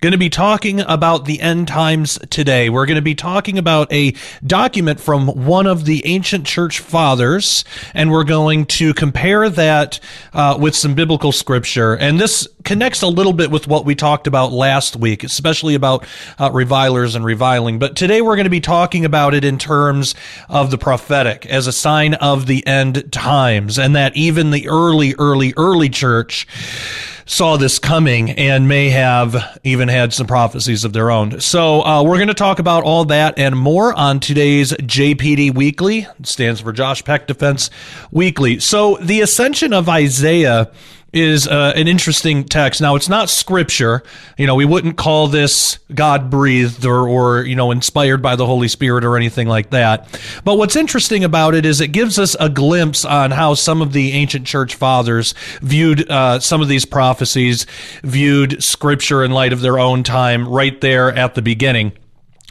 going to be talking about the end times today. We're going to be talking about a document from one of the ancient church fathers, and we're going to compare that uh, with some biblical scripture. And this connects a little bit with what we talked about last week, especially about uh, revilers and reviling. But today we're going to be talking about it in terms of the prophetic as a sign of the end times, and that even the early, early, early church saw this coming and may have even had some prophecies of their own. So uh, we're going to talk about all that and more on today's JPD Weekly. It stands for Josh Peck Defense Weekly. So the ascension of Isaiah is uh, an interesting text. Now, it's not scripture. You know, we wouldn't call this God breathed or, or, you know, inspired by the Holy Spirit or anything like that. But what's interesting about it is it gives us a glimpse on how some of the ancient church fathers viewed uh, some of these prophecies, viewed scripture in light of their own time right there at the beginning.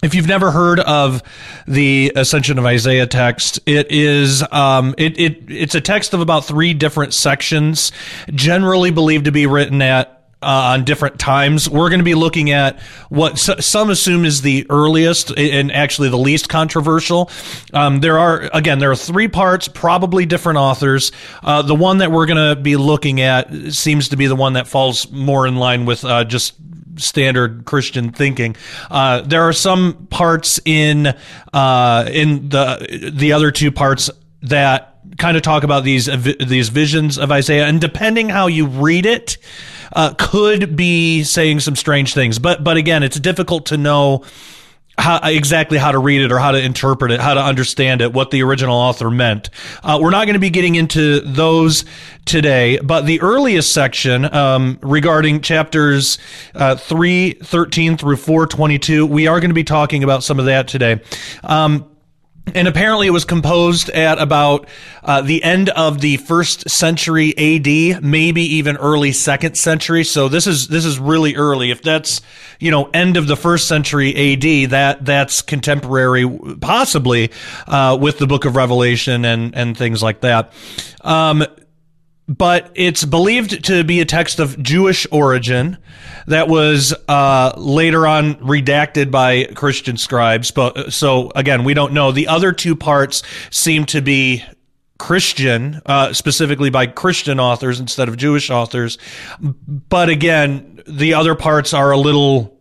If you've never heard of the Ascension of Isaiah text, it is um, it, it it's a text of about three different sections, generally believed to be written at uh, on different times. We're going to be looking at what some assume is the earliest and actually the least controversial. Um, there are, again, there are three parts, probably different authors. Uh, the one that we're going to be looking at seems to be the one that falls more in line with uh, just standard Christian thinking. Uh, there are some parts in uh, in the the other two parts that kind of talk about these these visions of Isaiah, and depending how you read it, uh, could be saying some strange things. But but again, it's difficult to know how, exactly how to read it or how to interpret it, how to understand it, what the original author meant. Uh, we're not going to be getting into those today, but the earliest section um, regarding chapters uh, 3, 13 through 422, we are going to be talking about some of that today. Um, and apparently it was composed at about uh, the end of the first century AD, maybe even early second century. So this is this is really early. If that's you know end of the first century AD, that that's contemporary, possibly uh, with the Book of Revelation and and things like that. Um, but it's believed to be a text of Jewish origin that was uh, later on redacted by Christian scribes. But so again, we don't know. The other two parts seem to be Christian, uh, specifically by Christian authors instead of Jewish authors. But again, the other parts are a little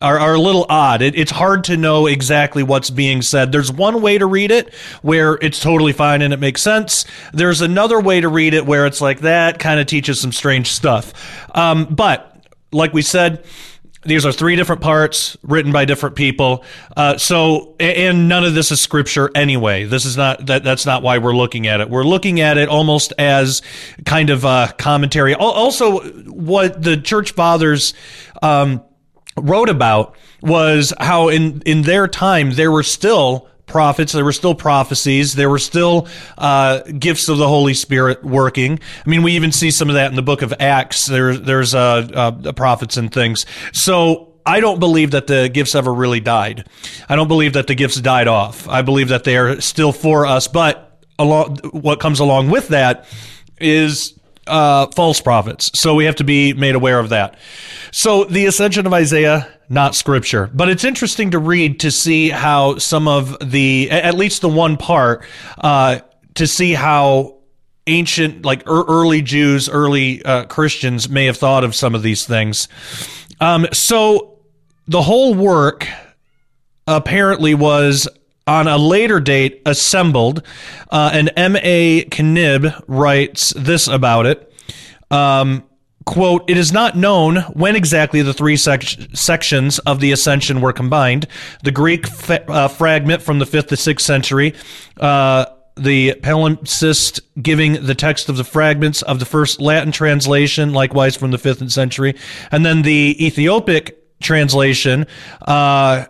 are, are a little odd. It, it's hard to know exactly what's being said. There's one way to read it where it's totally fine and it makes sense. There's another way to read it where it's like that kind of teaches some strange stuff. Um, but like we said, these are three different parts written by different people. Uh, so, and none of this is scripture anyway. This is not that. That's not why we're looking at it. We're looking at it almost as kind of a commentary. Also, what the church fathers. Um, wrote about was how in in their time there were still prophets there were still prophecies there were still uh, gifts of the holy spirit working i mean we even see some of that in the book of acts there, there's uh, uh, prophets and things so I don't believe that the gifts ever really died. I don't believe that the gifts died off. I believe that they are still for us, but along, what comes along with that is uh, false prophets. So we have to be made aware of that. So the ascension of Isaiah, not scripture, but it's interesting to read to see how some of the, at least the one part, uh, to see how ancient, like early Jews, early uh, Christians may have thought of some of these things. Um, so the whole work apparently was on a later date assembled. Uh, and M.A. Knibb writes this about it. Um, quote, it is not known when exactly the three sec- sections of the Ascension were combined. The Greek uh, fragment from the 5th to 6th century uh, the palimpsest giving the text of the fragments of the first Latin translation, likewise from the fifth century, and then the Ethiopic translation, uh,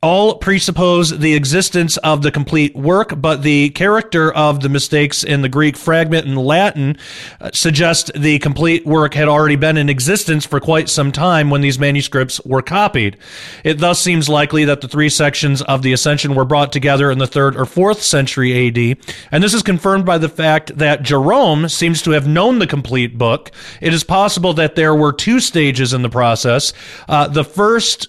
all presuppose the existence of the complete work, but the character of the mistakes in the Greek fragment and Latin uh, suggest the complete work had already been in existence for quite some time when these manuscripts were copied. It thus seems likely that the three sections of the Ascension were brought together in the third or fourth century AD, and this is confirmed by the fact that Jerome seems to have known the complete book. It is possible that there were two stages in the process. Uh, the first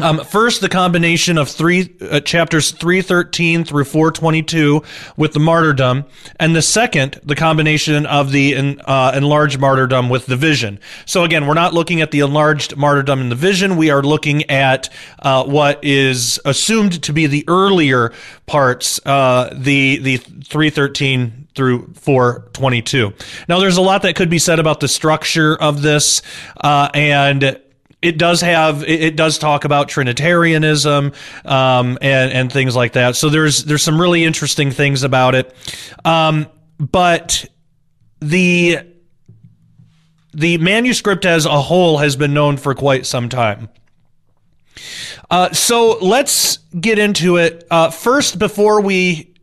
um, first, the combination of three uh, chapters three thirteen through four twenty two with the martyrdom, and the second, the combination of the uh, enlarged martyrdom with the vision. So again, we're not looking at the enlarged martyrdom and the vision. We are looking at uh, what is assumed to be the earlier parts, uh, the the three thirteen through 422. Now, there's a lot that could be said about the structure of this, uh, and it does have it does talk about Trinitarianism um, and and things like that. So there's there's some really interesting things about it, um, but the the manuscript as a whole has been known for quite some time. Uh, so let's get into it uh, first before we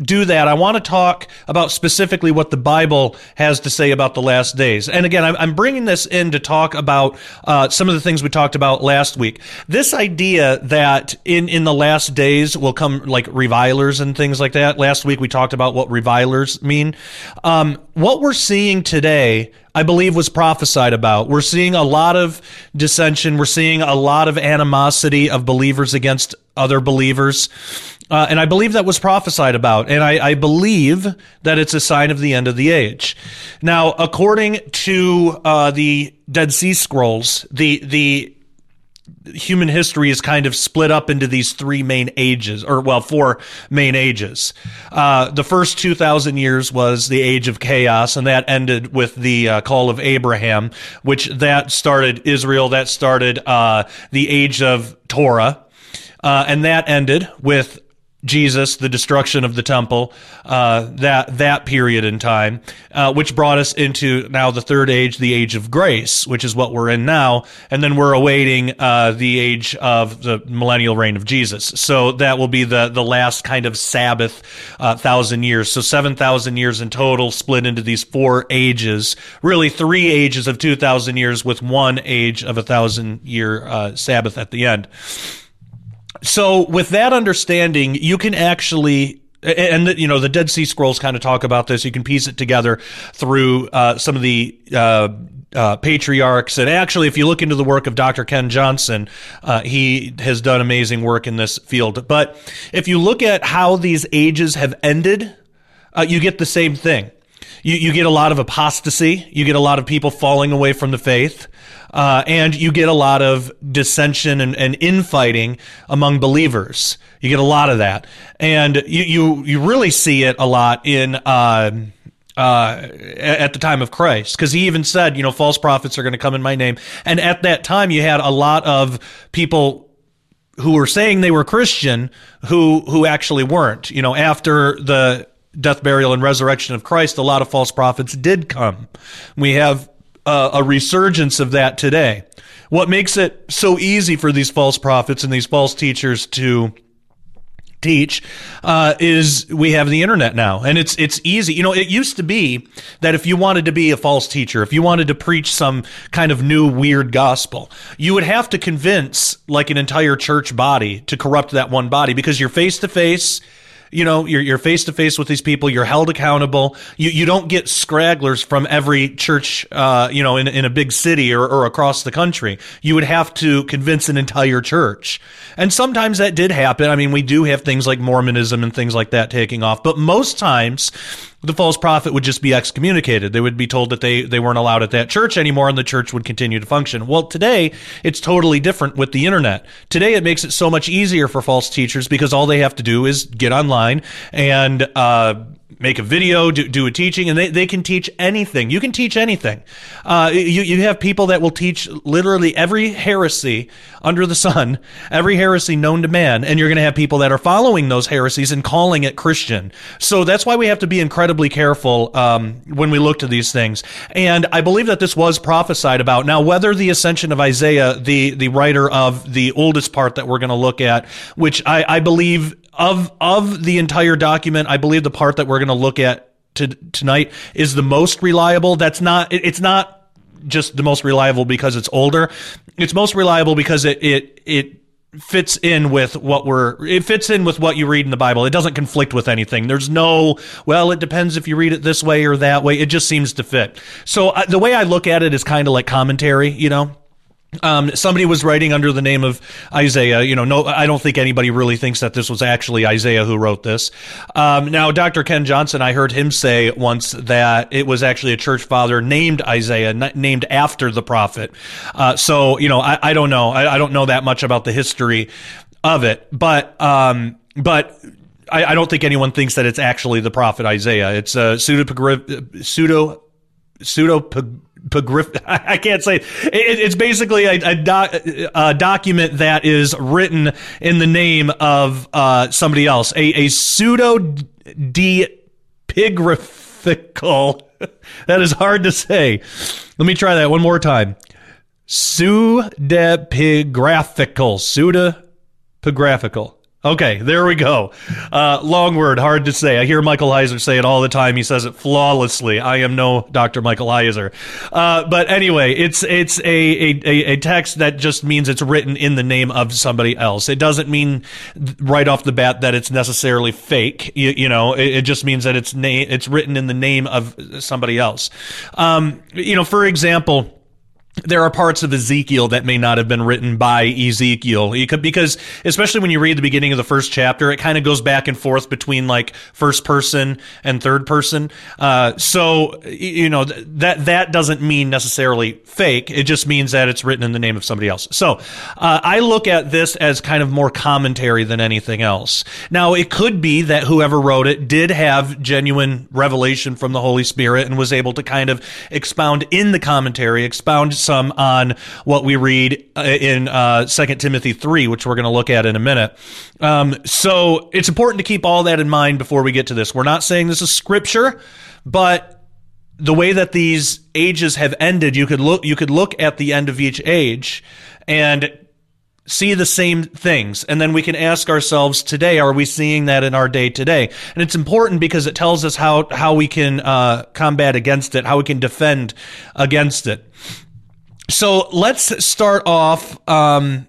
do that, I want to talk about specifically what the Bible has to say about the last days. And again, I'm bringing this in to talk about uh, some of the things we talked about last week. This idea that in, in the last days will come like revilers and things like that. Last week we talked about what revilers mean. Um, what we're seeing today I believe was prophesied about. We're seeing a lot of dissension. We're seeing a lot of animosity of believers against other believers. Uh, and I believe that was prophesied about. And I, I, believe that it's a sign of the end of the age. Now, according to uh, the Dead Sea Scrolls, the, the human history is kind of split up into these three main ages, or well, four main ages. Uh, the first 2,000 years was the age of chaos, and that ended with the uh, call of Abraham, which that started Israel, that started uh, the age of Torah. Uh, and that ended with Jesus, the destruction of the temple, uh, that that period in time, uh, which brought us into now the third age, the age of grace, which is what we're in now, and then we're awaiting uh, the age of the millennial reign of Jesus. So that will be the the last kind of Sabbath uh, thousand years. So seven thousand years in total, split into these four ages, really three ages of two thousand years, with one age of a thousand year uh, Sabbath at the end. So with that understanding, you can actually and you know the Dead Sea Scrolls kind of talk about this. You can piece it together through uh, some of the uh, uh, patriarchs, and actually, if you look into the work of Dr. Ken Johnson, uh, he has done amazing work in this field. But if you look at how these ages have ended, uh, you get the same thing. You, you get a lot of apostasy. You get a lot of people falling away from the faith. Uh, and you get a lot of dissension and, and infighting among believers. You get a lot of that. And you, you, you really see it a lot in, uh, uh, at the time of Christ, because he even said, you know, false prophets are going to come in my name. And at that time, you had a lot of people who were saying they were Christian who who actually weren't. You know, after the death, burial, and resurrection of Christ, a lot of false prophets did come. We have uh, a resurgence of that today. What makes it so easy for these false prophets and these false teachers to teach uh, is we have the internet now and it's it's easy you know it used to be that if you wanted to be a false teacher if you wanted to preach some kind of new weird gospel you would have to convince like an entire church body to corrupt that one body because you're face to face you know, you're you're face to face with these people. You're held accountable. You you don't get scragglers from every church, uh, you know, in in a big city or, or across the country. You would have to convince an entire church, and sometimes that did happen. I mean, we do have things like Mormonism and things like that taking off, but most times the false prophet would just be excommunicated. They would be told that they, they weren't allowed at that church anymore and the church would continue to function. Well, today it's totally different with the internet. Today it makes it so much easier for false teachers because all they have to do is get online and, uh, make a video, do, do a teaching, and they, they can teach anything. You can teach anything. Uh, you, you have people that will teach literally every heresy under the sun, every heresy known to man, and you're going to have people that are following those heresies and calling it Christian. So that's why we have to be incredibly careful um, when we look to these things. And I believe that this was prophesied about. Now, whether the ascension of Isaiah, the, the writer of the oldest part that we're going to look at, which I, I believe of of the entire document, I believe the part that we're going to look at to, tonight is the most reliable. That's not. It, it's not just the most reliable because it's older. It's most reliable because it it it fits in with what we're it fits in with what you read in the bible it doesn't conflict with anything there's no well it depends if you read it this way or that way it just seems to fit so uh, the way i look at it is kind of like commentary you know um, somebody was writing under the name of Isaiah. You know, no, I don't think anybody really thinks that this was actually Isaiah who wrote this. Um, now, Dr. Ken Johnson, I heard him say once that it was actually a church father named Isaiah, named after the prophet. Uh, so, you know, I, I don't know. I, I, don't know that much about the history of it, but, um, but I, I, don't think anyone thinks that it's actually the prophet Isaiah. It's a pseudo pseudo pseudo I can't say. It, it's basically a, a, doc, a, document that is written in the name of uh, somebody else. A, a pseudo depigraphical. that is hard to say. Let me try that one more time. Pseudepigraphical. Pseudepigraphical. Okay, there we go. Uh, long word, hard to say. I hear Michael Heiser say it all the time. He says it flawlessly. I am no Dr. Michael Heiser. Uh, but anyway, it's it's a, a, a text that just means it's written in the name of somebody else. It doesn't mean right off the bat that it's necessarily fake. You, you know, it, it, just means that it's na- it's written in the name of somebody else. Um, you know, for example there are parts of Ezekiel that may not have been written by Ezekiel because especially when you read the beginning of the first chapter, it kind of goes back and forth between like first person and third person. Uh, so you know that that doesn't mean necessarily fake. It just means that it's written in the name of somebody else. So uh, I look at this as kind of more commentary than anything else. Now it could be that whoever wrote it did have genuine revelation from the Holy Spirit and was able to kind of expound in the commentary, expound some on what we read uh, in uh, 2 Timothy 3, which we're going to look at in a minute. Um, so it's important to keep all that in mind before we get to this. We're not saying this is scripture, but the way that these ages have ended, you could look you could look at the end of each age and see the same things. And then we can ask ourselves today, are we seeing that in our day today? And it's important because it tells us how, how we can uh, combat against it, how we can defend against it. So let's start off. Um,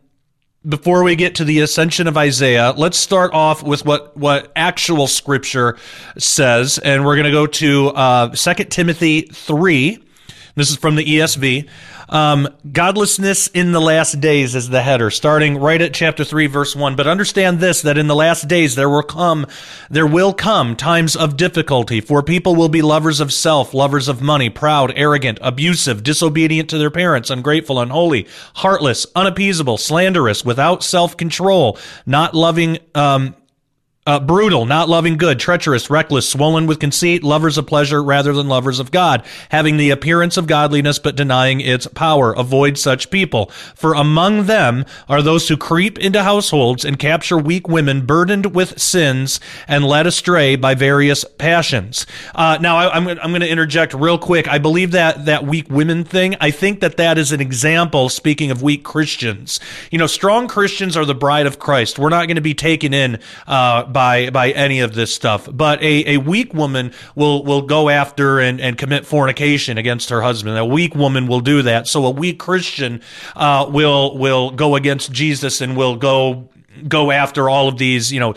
before we get to the ascension of Isaiah, let's start off with what, what actual scripture says. And we're going to go to uh, 2 Timothy 3. This is from the ESV. Um, godlessness in the last days is the header, starting right at chapter three, verse one. But understand this: that in the last days there will come, there will come times of difficulty. For people will be lovers of self, lovers of money, proud, arrogant, abusive, disobedient to their parents, ungrateful, unholy, heartless, unappeasable, slanderous, without self-control, not loving. Um, uh, brutal, not loving good, treacherous, reckless, swollen with conceit, lovers of pleasure rather than lovers of God, having the appearance of godliness but denying its power. Avoid such people. For among them are those who creep into households and capture weak women burdened with sins and led astray by various passions. Uh, now, I, am I'm, I'm going to interject real quick. I believe that that weak women thing. I think that that is an example. Speaking of weak Christians, you know, strong Christians are the bride of Christ. We're not going to be taken in. Uh, by by any of this stuff. But a, a weak woman will will go after and, and commit fornication against her husband. A weak woman will do that. So a weak Christian uh, will will go against Jesus and will go go after all of these, you know,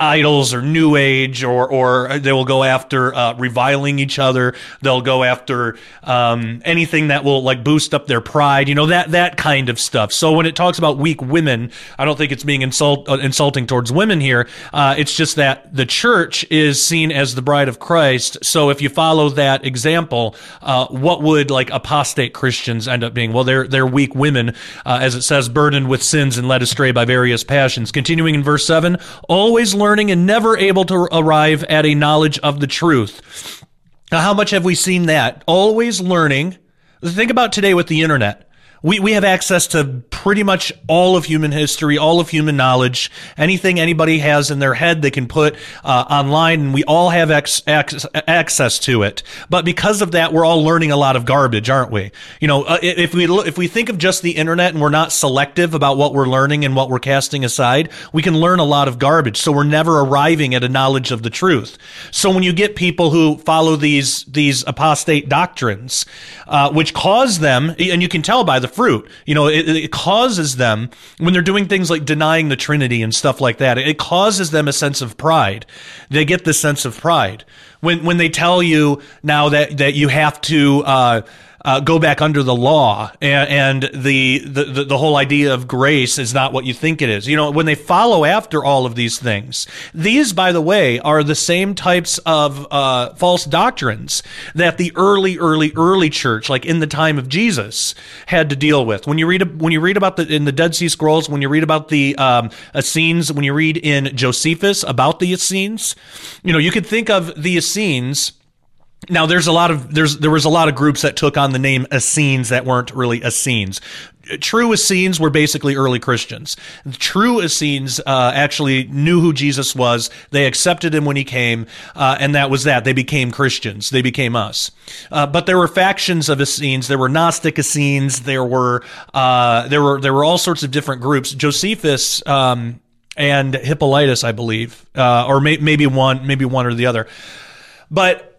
idols or new age, or or they will go after uh, reviling each other. They'll go after um, anything that will like boost up their pride, you know, that that kind of stuff. So when it talks about weak women, I don't think it's being insult uh, insulting towards women here. Uh, it's just that the church is seen as the bride of Christ. So if you follow that example, uh, what would like apostate Christians end up being? Well, they're they're weak women, uh, as it says, burdened with sins and led astray by various passions Continuing in verse 7 always learning and never able to arrive at a knowledge of the truth. Now, how much have we seen that? Always learning. Think about today with the internet we, we have access to pretty much all of human history, all of human knowledge. Anything anybody has in their head, they can put uh, online, and we all have ex- ex- access to it. But because of that, we're all learning a lot of garbage, aren't we? You know, uh, if we if we think of just the internet and we're not selective about what we're learning and what we're casting aside, we can learn a lot of garbage. So we're never arriving at a knowledge of the truth. So when you get people who follow these these apostate doctrines, uh, which cause them, and you can tell by the fruit. You know, it, it, causes them when they're doing things like denying the Trinity and stuff like that. It causes them a sense of pride. They get this sense of pride when when they tell you now that that you have to. Uh, uh, go back under the law and, and the, the, the whole idea of grace is not what you think it is. You know, when they follow after all of these things, these, by the way, are the same types of uh, false doctrines that the early, early, early church, like in the time of Jesus, had to deal with. When you read when you read about the in the Dead Sea Scrolls, when you read about the um, Essenes, when you read in Josephus about the Essenes, you know, you could think of the Essenes now there's a lot of there's there was a lot of groups that took on the name Essenes that weren't really Essenes. True Essenes were basically early Christians. True Essenes uh, actually knew who Jesus was. They accepted him when he came, uh, and that was that. They became Christians. They became us. Uh, but there were factions of Essenes. There were Gnostic Essenes. There were uh, there were there were all sorts of different groups. Josephus. Um, and Hippolytus, I believe, uh, or may- maybe one, maybe one or the other. But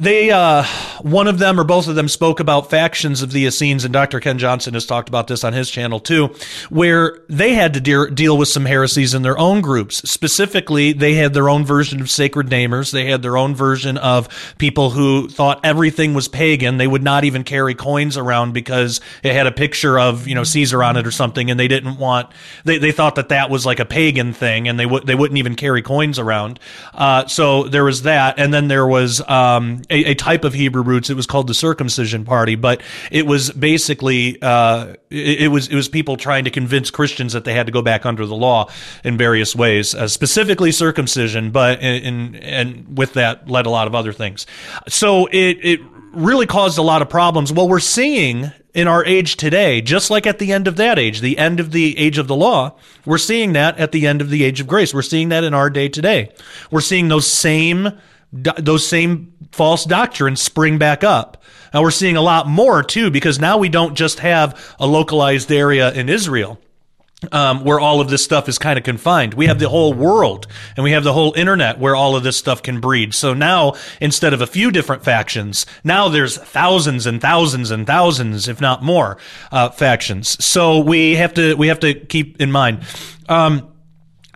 they, uh, one of them or both of them spoke about factions of the Essenes, and Dr. Ken Johnson has talked about this on his channel too, where they had to de- deal with some heresies in their own groups. Specifically, they had their own version of sacred namers. They had their own version of people who thought everything was pagan. They would not even carry coins around because it had a picture of, you know, Caesar on it or something, and they didn't want, they, they thought that that was like a pagan thing, and they, would they wouldn't even carry coins around. Uh, so there was that, and then there was, um, a, a, type of Hebrew roots. It was called the circumcision party, but it was basically uh, it, it, was it was people trying to convince Christians that they had to go back under the law in various ways, uh, specifically circumcision, but in, and with that led a lot of other things. So it it really caused a lot of problems. Well, we're seeing in our age today, just like at the end of that age, the end of the age of the law, we're seeing that at the end of the age of grace. We're seeing that in our day today. We're seeing those same those same false doctrines spring back up. Now we're seeing a lot more too, because now we don't just have a localized area in Israel. Um, where all of this stuff is kind of confined. We have the whole world and we have the whole internet where all of this stuff can breed. So now, instead of a few different factions, now there's thousands and thousands and thousands, if not more, uh, factions. So we have to, we have to keep in mind. Um,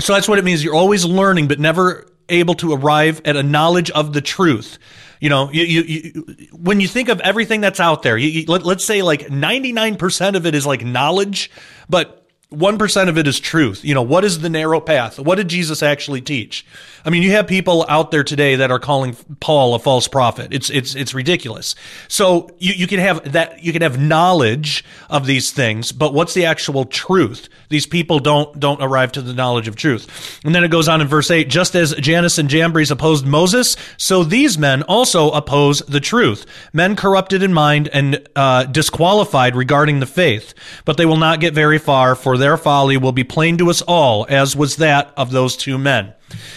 so that's what it means. You're always learning, but never able to arrive at a knowledge of the truth. You know, you, you, you when you think of everything that's out there, you, let, let's say like 99% of it is like knowledge, but 1% of it is truth. You know, what is the narrow path? What did Jesus actually teach? I mean, you have people out there today that are calling Paul a false prophet. It's, it's, it's ridiculous. So you, you can have that, you can have knowledge of these things, but what's the actual truth? These people don't, don't arrive to the knowledge of truth. And then it goes on in verse 8, just as Jannes and Jambres opposed Moses, so these men also oppose the truth. Men corrupted in mind and uh, disqualified regarding the faith, but they will not get very far, for their folly will be plain to us all, as was that of those two men.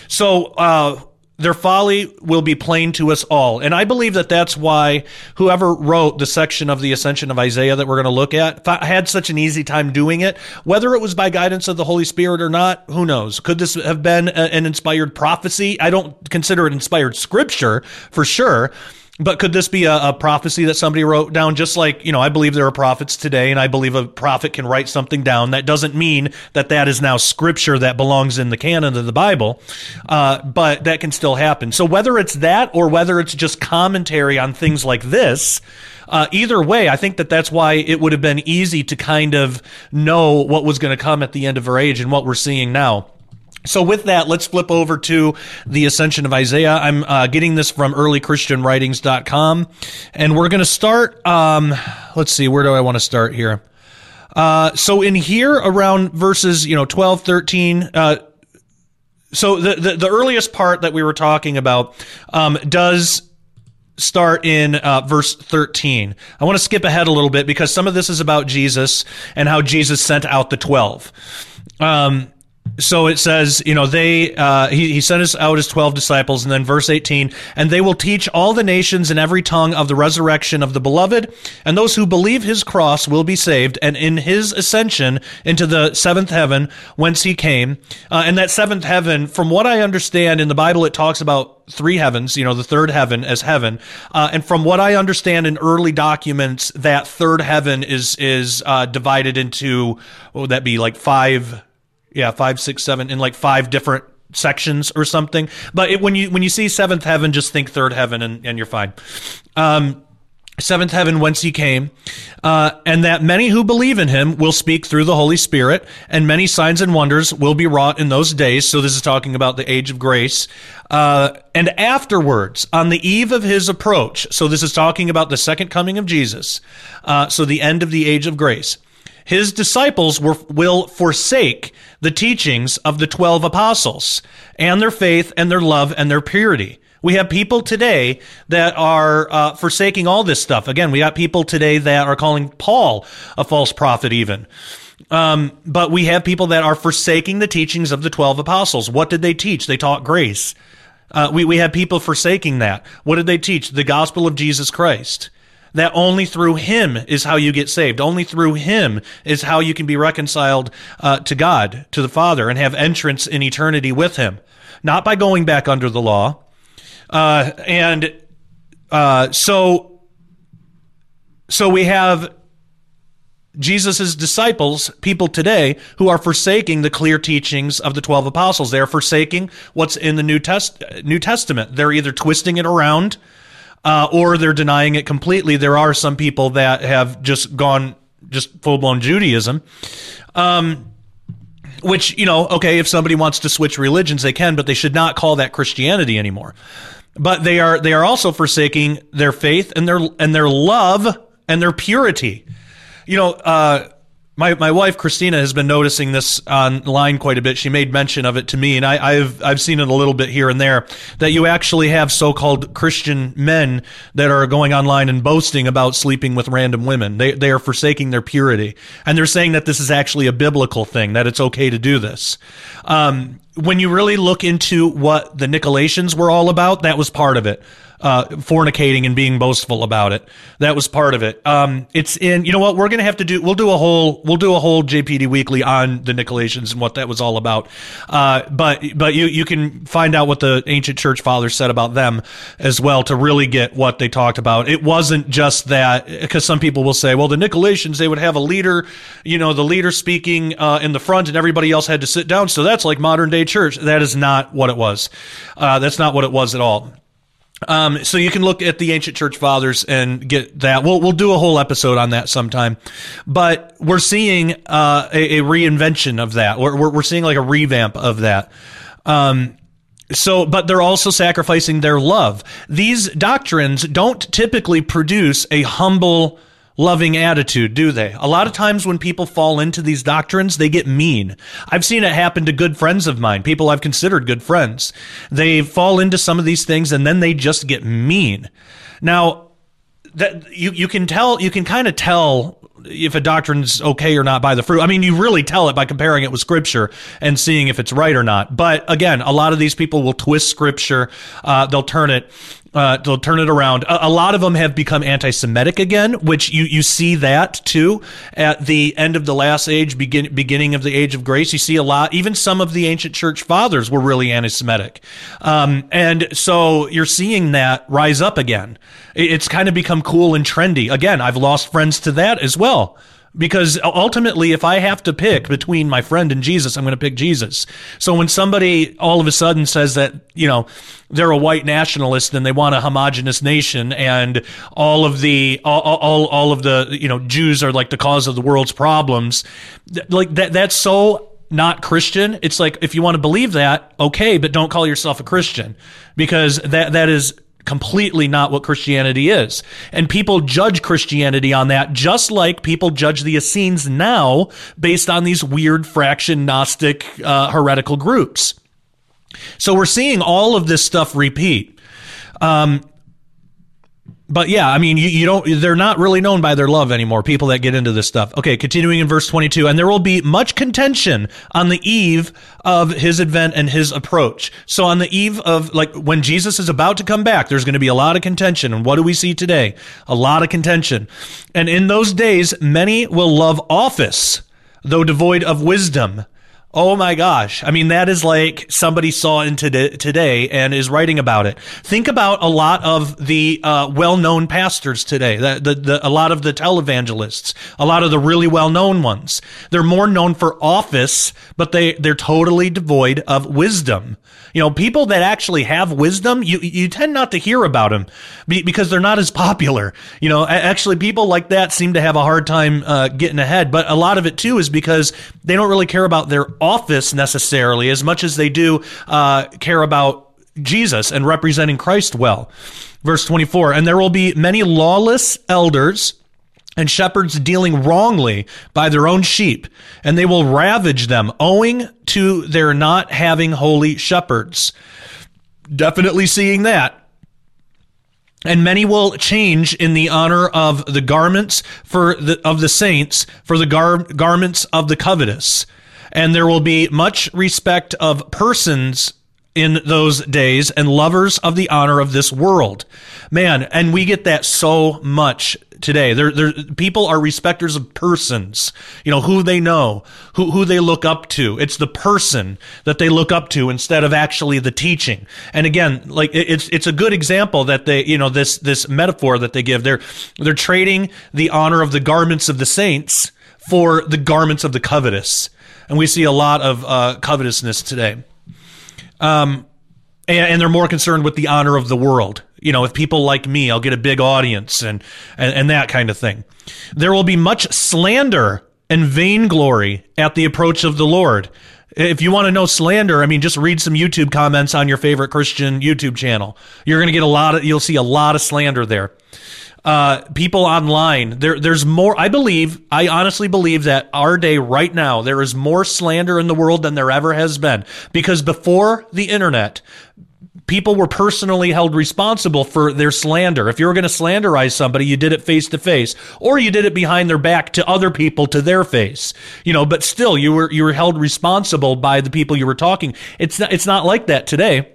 So, uh, their folly will be plain to us all. And I believe that that's why whoever wrote the section of the ascension of Isaiah that we're going to look at had such an easy time doing it. Whether it was by guidance of the Holy Spirit or not, who knows? Could this have been an inspired prophecy? I don't consider it inspired scripture for sure. But could this be a, a, prophecy that somebody wrote down? Just like, you know, I believe there are prophets today, and I believe a prophet can write something down. That doesn't mean that that is now scripture that belongs in the canon of the Bible, uh, but that can still happen. So whether it's that or whether it's just commentary on things like this, uh, either way, I think that that's why it would have been easy to kind of know what was going to come at the end of our age and what we're seeing now. So with that, let's flip over to the Ascension of Isaiah. I'm uh, getting this from earlychristianwritings.com, and we're going to start. Um, let's see, where do I want to start here? Uh, so in here around verses, you know, 12, 13, uh, so the, the, the earliest part that we were talking about um, does start in uh, verse 13. I want to skip ahead a little bit because some of this is about Jesus and how Jesus sent out the 12. Um, so it says, you know, they uh, he, he sent us out his twelve disciples, and then verse eighteen, and they will teach all the nations in every tongue of the resurrection of the beloved, and those who believe his cross will be saved, and in his ascension into the seventh heaven, whence he came, uh, and that seventh heaven, from what I understand in the Bible, it talks about three heavens, you know, the third heaven as heaven, uh, and from what I understand in early documents, that third heaven is is uh, divided into what would that be like five yeah, five, six, seven, in like five different sections or something. But it, when you when you see seventh heaven, just think third heaven, and, and you're fine. Um, seventh heaven whence he came, uh, and that many who believe in him will speak through the Holy Spirit, and many signs and wonders will be wrought in those days. So this is talking about the age of grace. Uh, and afterwards, on the eve of his approach, so this is talking about the second coming of Jesus. Uh, so the end of the age of grace his disciples were, will forsake the teachings of the 12 apostles and their faith and their love and their purity. We have people today that are uh, forsaking all this stuff. Again, we got people today that are calling Paul a false prophet, even. Um, but we have people that are forsaking the teachings of the 12 apostles. What did they teach? They taught grace. Uh, we, we have people forsaking that. What did they teach? The gospel of Jesus Christ that only through him is how you get saved. Only through him is how you can be reconciled uh, to God, to the Father, and have entrance in eternity with him. Not by going back under the law. Uh, and uh, so, so we have Jesus' disciples, people today, who are forsaking the clear teachings of the 12 apostles. They are forsaking what's in the New, Test- New Testament. They're either twisting it around uh, or they're denying it completely. There are some people that have just gone just full blown Judaism. Um, which, you know, okay, if somebody wants to switch religions, they can, but they should not call that Christianity anymore. But they are they are also forsaking their faith and their and their love and their purity. You know, uh, my, my wife Christina has been noticing this online quite a bit. She made mention of it to me, and I, have I've seen it a little bit here and there. That you actually have so-called Christian men that are going online and boasting about sleeping with random women. They they are forsaking their purity, and they're saying that this is actually a biblical thing. That it's okay to do this. Um, when you really look into what the Nicolaitans were all about, that was part of it uh, fornicating and being boastful about it. That was part of it. Um, it's in. You know what? We're gonna have to do. We'll do a whole. We'll do a whole JPD weekly on the Nicolaitans and what that was all about. Uh, but but you you can find out what the ancient church fathers said about them as well to really get what they talked about. It wasn't just that because some people will say, well, the Nicolaitans they would have a leader, you know, the leader speaking uh, in the front and everybody else had to sit down. So that's like modern day church. That is not what it was. Uh, that's not what it was at all. Um, so you can look at the ancient church fathers and get that. We'll we'll do a whole episode on that sometime. But we're seeing uh, a, a, reinvention of that. We're, we're, we're seeing like a revamp of that. Um, so, but they're also sacrificing their love. These doctrines don't typically produce a humble loving attitude, do they? A lot of times when people fall into these doctrines, they get mean. I've seen it happen to good friends of mine, people I've considered good friends. They fall into some of these things and then they just get mean. Now, that you you can tell you can kind of tell if a doctrine's okay or not by the fruit. I mean, you really tell it by comparing it with scripture and seeing if it's right or not. But again, a lot of these people will twist scripture. Uh, they'll turn it uh, they'll turn it around. A, a, lot of them have become anti-Semitic again, which you, you see that too at the end of the last age, begin, beginning of the age of grace. You see a lot. Even some of the ancient church fathers were really anti-Semitic, um, and so you're seeing that rise up again. It's kind of become cool and trendy again. I've lost friends to that as well because ultimately if i have to pick between my friend and jesus i'm going to pick jesus so when somebody all of a sudden says that you know they're a white nationalist and they want a homogenous nation and all of the all, all, all of the you know jews are like the cause of the world's problems like that that's so not Christian. It's like if you want to believe that, okay, but don't call yourself a Christian because that that is completely not what Christianity is. And people judge Christianity on that, just like people judge the Essenes now based on these weird fraction Gnostic uh, heretical groups. So we're seeing all of this stuff repeat. Um, but yeah, I mean, you, you don't, they're not really known by their love anymore, people that get into this stuff. Okay, continuing in verse 22, and there will be much contention on the eve of his advent and his approach. So on the eve of, like, when Jesus is about to come back, there's going to be a lot of contention. And what do we see today? A lot of contention. And in those days, many will love office, though devoid of wisdom. Oh my gosh. I mean, that is like somebody saw in today, and is writing about it. Think about a lot of the uh, well-known pastors today, the, the, the, a lot of the televangelists, a lot of the really well-known ones. They're more known for office, but they, they're totally devoid of wisdom. You know, people that actually have wisdom, you, you tend not to hear about them because they're not as popular. You know, actually people like that seem to have a hard time uh, getting ahead, but a lot of it too is because they don't really care about their office necessarily as much as they do uh, care about Jesus and representing Christ well. Verse 24, and there will be many lawless elders and shepherds dealing wrongly by their own sheep, and they will ravage them owing to their not having holy shepherds. Definitely seeing that. And many will change in the honor of the garments for the, of the saints for the gar- garments of the covetous. And there will be much respect of persons in those days and lovers of the honor of this world. Man, and we get that so much today. There, there, people are respecters of persons, you know, who they know, who, who they look up to. It's the person that they look up to instead of actually the teaching. And again, like it's, it's a good example that they, you know, this, this metaphor that they give, they're, they're trading the honor of the garments of the saints for the garments of the covetous. And we see a lot of uh, covetousness today. Um, and, and, they're more concerned with the honor of the world. You know, if people like me, I'll get a big audience and, and, and that kind of thing. There will be much slander and vainglory at the approach of the Lord. If you want to know slander, I mean, just read some YouTube comments on your favorite Christian YouTube channel. You're going to get a lot of, you'll see a lot of slander there uh, people online. There, there's more. I believe, I honestly believe that our day right now, there is more slander in the world than there ever has been. Because before the internet, people were personally held responsible for their slander. If you were going to slanderize somebody, you did it face to face, or you did it behind their back to other people to their face. You know, but still, you were you were held responsible by the people you were talking. It's not, it's not like that today.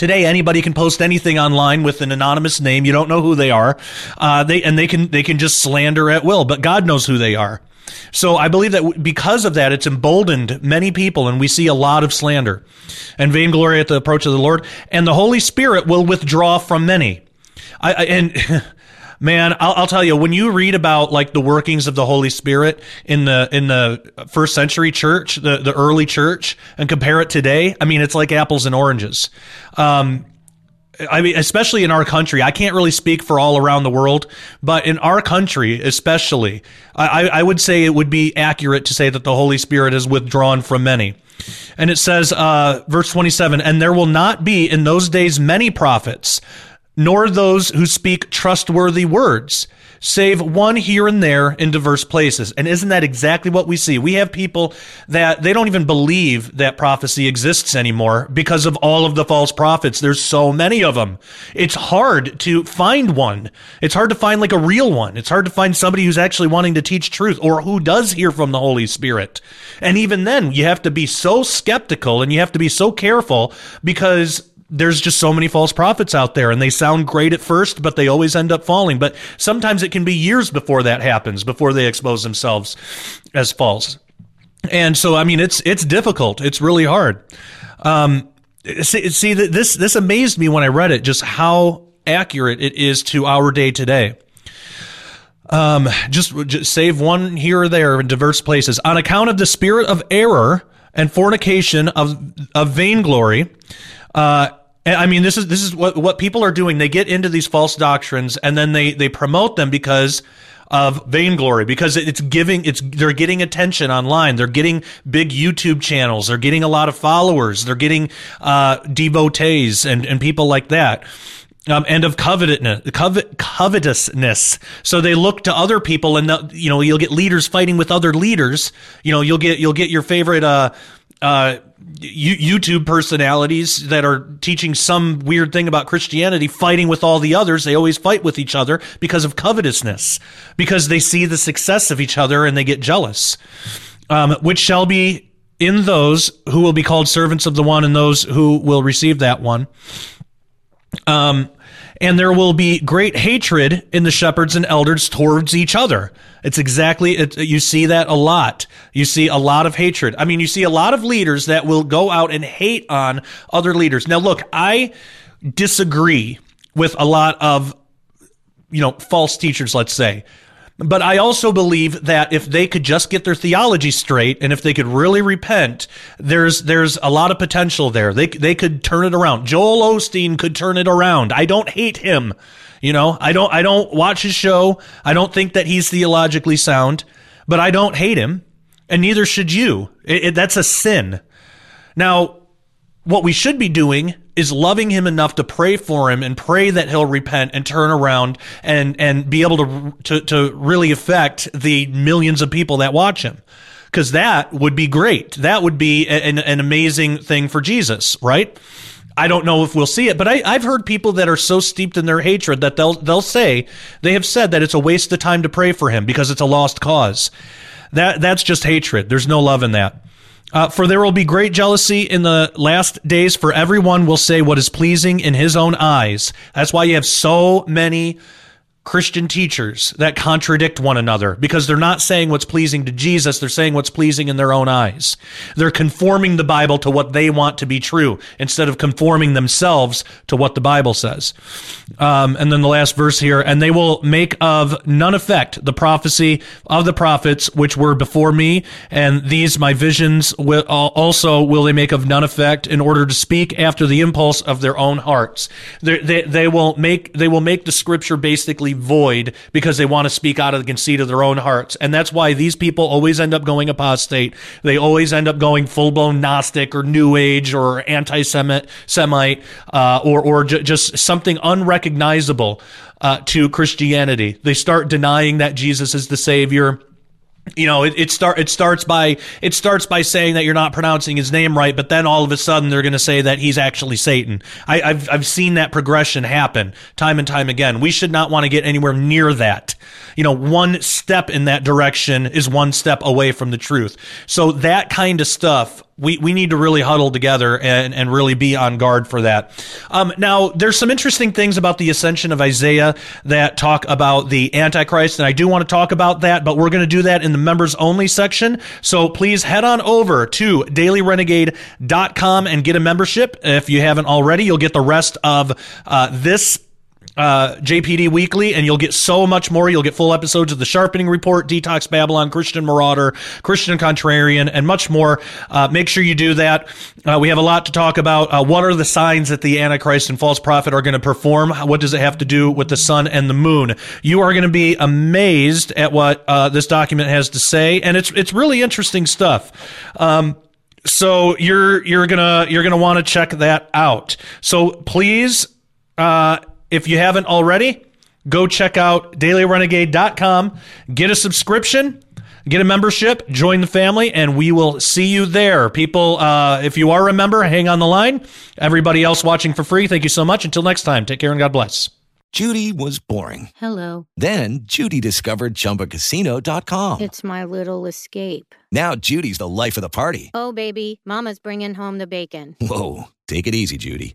Today, anybody can post anything online with an anonymous name. You don't know who they are. Uh, they and they can they can just slander at will. But God knows who they are. So I believe that because of that, it's emboldened many people, and we see a lot of slander and vainglory at the approach of the Lord. And the Holy Spirit will withdraw from many. I, I and man, I'll, I'll, tell you when you read about like the workings of the Holy Spirit in the in the first century church, the the early church, and compare it today, I mean, it's like apples and oranges. Um, I mean, especially in our country, I can't really speak for all around the world, but in our country, especially, I, I would say it would be accurate to say that the Holy Spirit is withdrawn from many. And it says, uh, verse 27, and there will not be in those days many prophets, nor those who speak trustworthy words, save one here and there in diverse places. And isn't that exactly what we see? We have people that they don't even believe that prophecy exists anymore because of all of the false prophets. There's so many of them. It's hard to find one. It's hard to find like a real one. It's hard to find somebody who's actually wanting to teach truth or who does hear from the Holy Spirit. And even then, you have to be so skeptical and you have to be so careful because there's just so many false prophets out there and they sound great at first, but they always end up falling. But sometimes it can be years before that happens, before they expose themselves as false. And so, I mean, it's, it's difficult. It's really hard. Um, see, see, this, this amazed me when I read it, just how accurate it is to our day today. Um, just, just save one here or there in diverse places on account of the spirit of error and fornication of, of vainglory, uh, I mean, this is this is what what people are doing. They get into these false doctrines and then they they promote them because of vainglory because it's giving it's they're getting attention online they're getting big youtube channels they're getting a lot of followers they're getting uh, devotees and, and people like that um, and of covetousness, covet, covetousness. So they look to other people, and the, you know you'll get leaders fighting with other leaders. You know you'll get you'll get your favorite uh, uh, YouTube personalities that are teaching some weird thing about Christianity, fighting with all the others. They always fight with each other because of covetousness, because they see the success of each other and they get jealous. Um, which shall be in those who will be called servants of the one and those who will receive that one. Um, and there will be great hatred in the shepherds and elders towards each other. It's exactly, it, you see that a lot. You see a lot of hatred. I mean, you see a lot of leaders that will go out and hate on other leaders. Now, look, I disagree with a lot of, you know, false teachers, let's say. But I also believe that if they could just get their theology straight and if they could really repent, there's there's a lot of potential there. They they could turn it around. Joel Osteen could turn it around. I don't hate him. You know, I don't I don't watch his show. I don't think that he's theologically sound, but I don't hate him, and neither should you. It, it, that's a sin. Now, what we should be doing is loving him enough to pray for him and pray that he'll repent and turn around and and be able to to, to really affect the millions of people that watch him because that would be great that would be an, an amazing thing for jesus right I don't know if we'll see it, but I, I've heard people that are so steeped in their hatred that they'll they'll say they have said that it's a waste of time to pray for him because it's a lost cause. That that's just hatred. There's no love in that. Uh, for there will be great jealousy in the last days, for everyone will say what is pleasing in his own eyes. That's why you have so many Christian teachers that contradict one another because they're not saying what's pleasing to Jesus, they're saying what's pleasing in their own eyes. They're conforming the Bible to what they want to be true instead of conforming themselves to what the Bible says. Um, and then the last verse here, and they will make of none effect the prophecy of the prophets which were before me, and these my visions will also will they make of none effect in order to speak after the impulse of their own hearts. They, they, they will make they will make the scripture basically void because they want to speak out of the conceit of their own hearts. And that's why these people always end up going apostate. They always end up going full blown Gnostic or New Age or anti Semite uh, or, or j- just something unrecognizable uh, to Christianity. They start denying that Jesus is the Savior you know, it, it start it starts by it starts by saying that you're not pronouncing his name right, but then all of a sudden they're going to say that he's actually Satan. I, I've I've seen that progression happen time and time again. We should not want to get anywhere near that. You know, one step in that direction is one step away from the truth. So that kind of stuff we, we need to really huddle together and, and really be on guard for that. Um, now, there's some interesting things about the ascension of Isaiah that talk about the Antichrist, and I do want to talk about that, but we're going to do that in the members only section. So please head on over to dailyrenegade.com and get a membership. If you haven't already, you'll get the rest of uh, this uh, JPD Weekly, and you'll get so much more. You'll get full episodes of The Sharpening Report, Detox Babylon, Christian Marauder, Christian Contrarian, and much more. Uh, make sure you do that. Uh, we have a lot to talk about. Uh, what are the signs that the Antichrist and false prophet are going to perform? What does it have to do with the sun and the moon? You are going to be amazed at what uh, this document has to say, and it's it's really interesting stuff. Um, so you're you're gonna you're gonna want to check that out. So please uh, if you haven't already, go check out dailyrenegade.com, get a subscription, get a membership, join the family, and we will see you there. People, uh, if you are a member, hang on the line. Everybody else watching for free, thank you so much. Until next time, take care and God bless. Judy was boring. Hello. Then Judy discovered chumbacasino.com. It's my little escape. Now Judy's the life of the party. Oh, baby, Mama's bringing home the bacon. Whoa. Take it easy, Judy.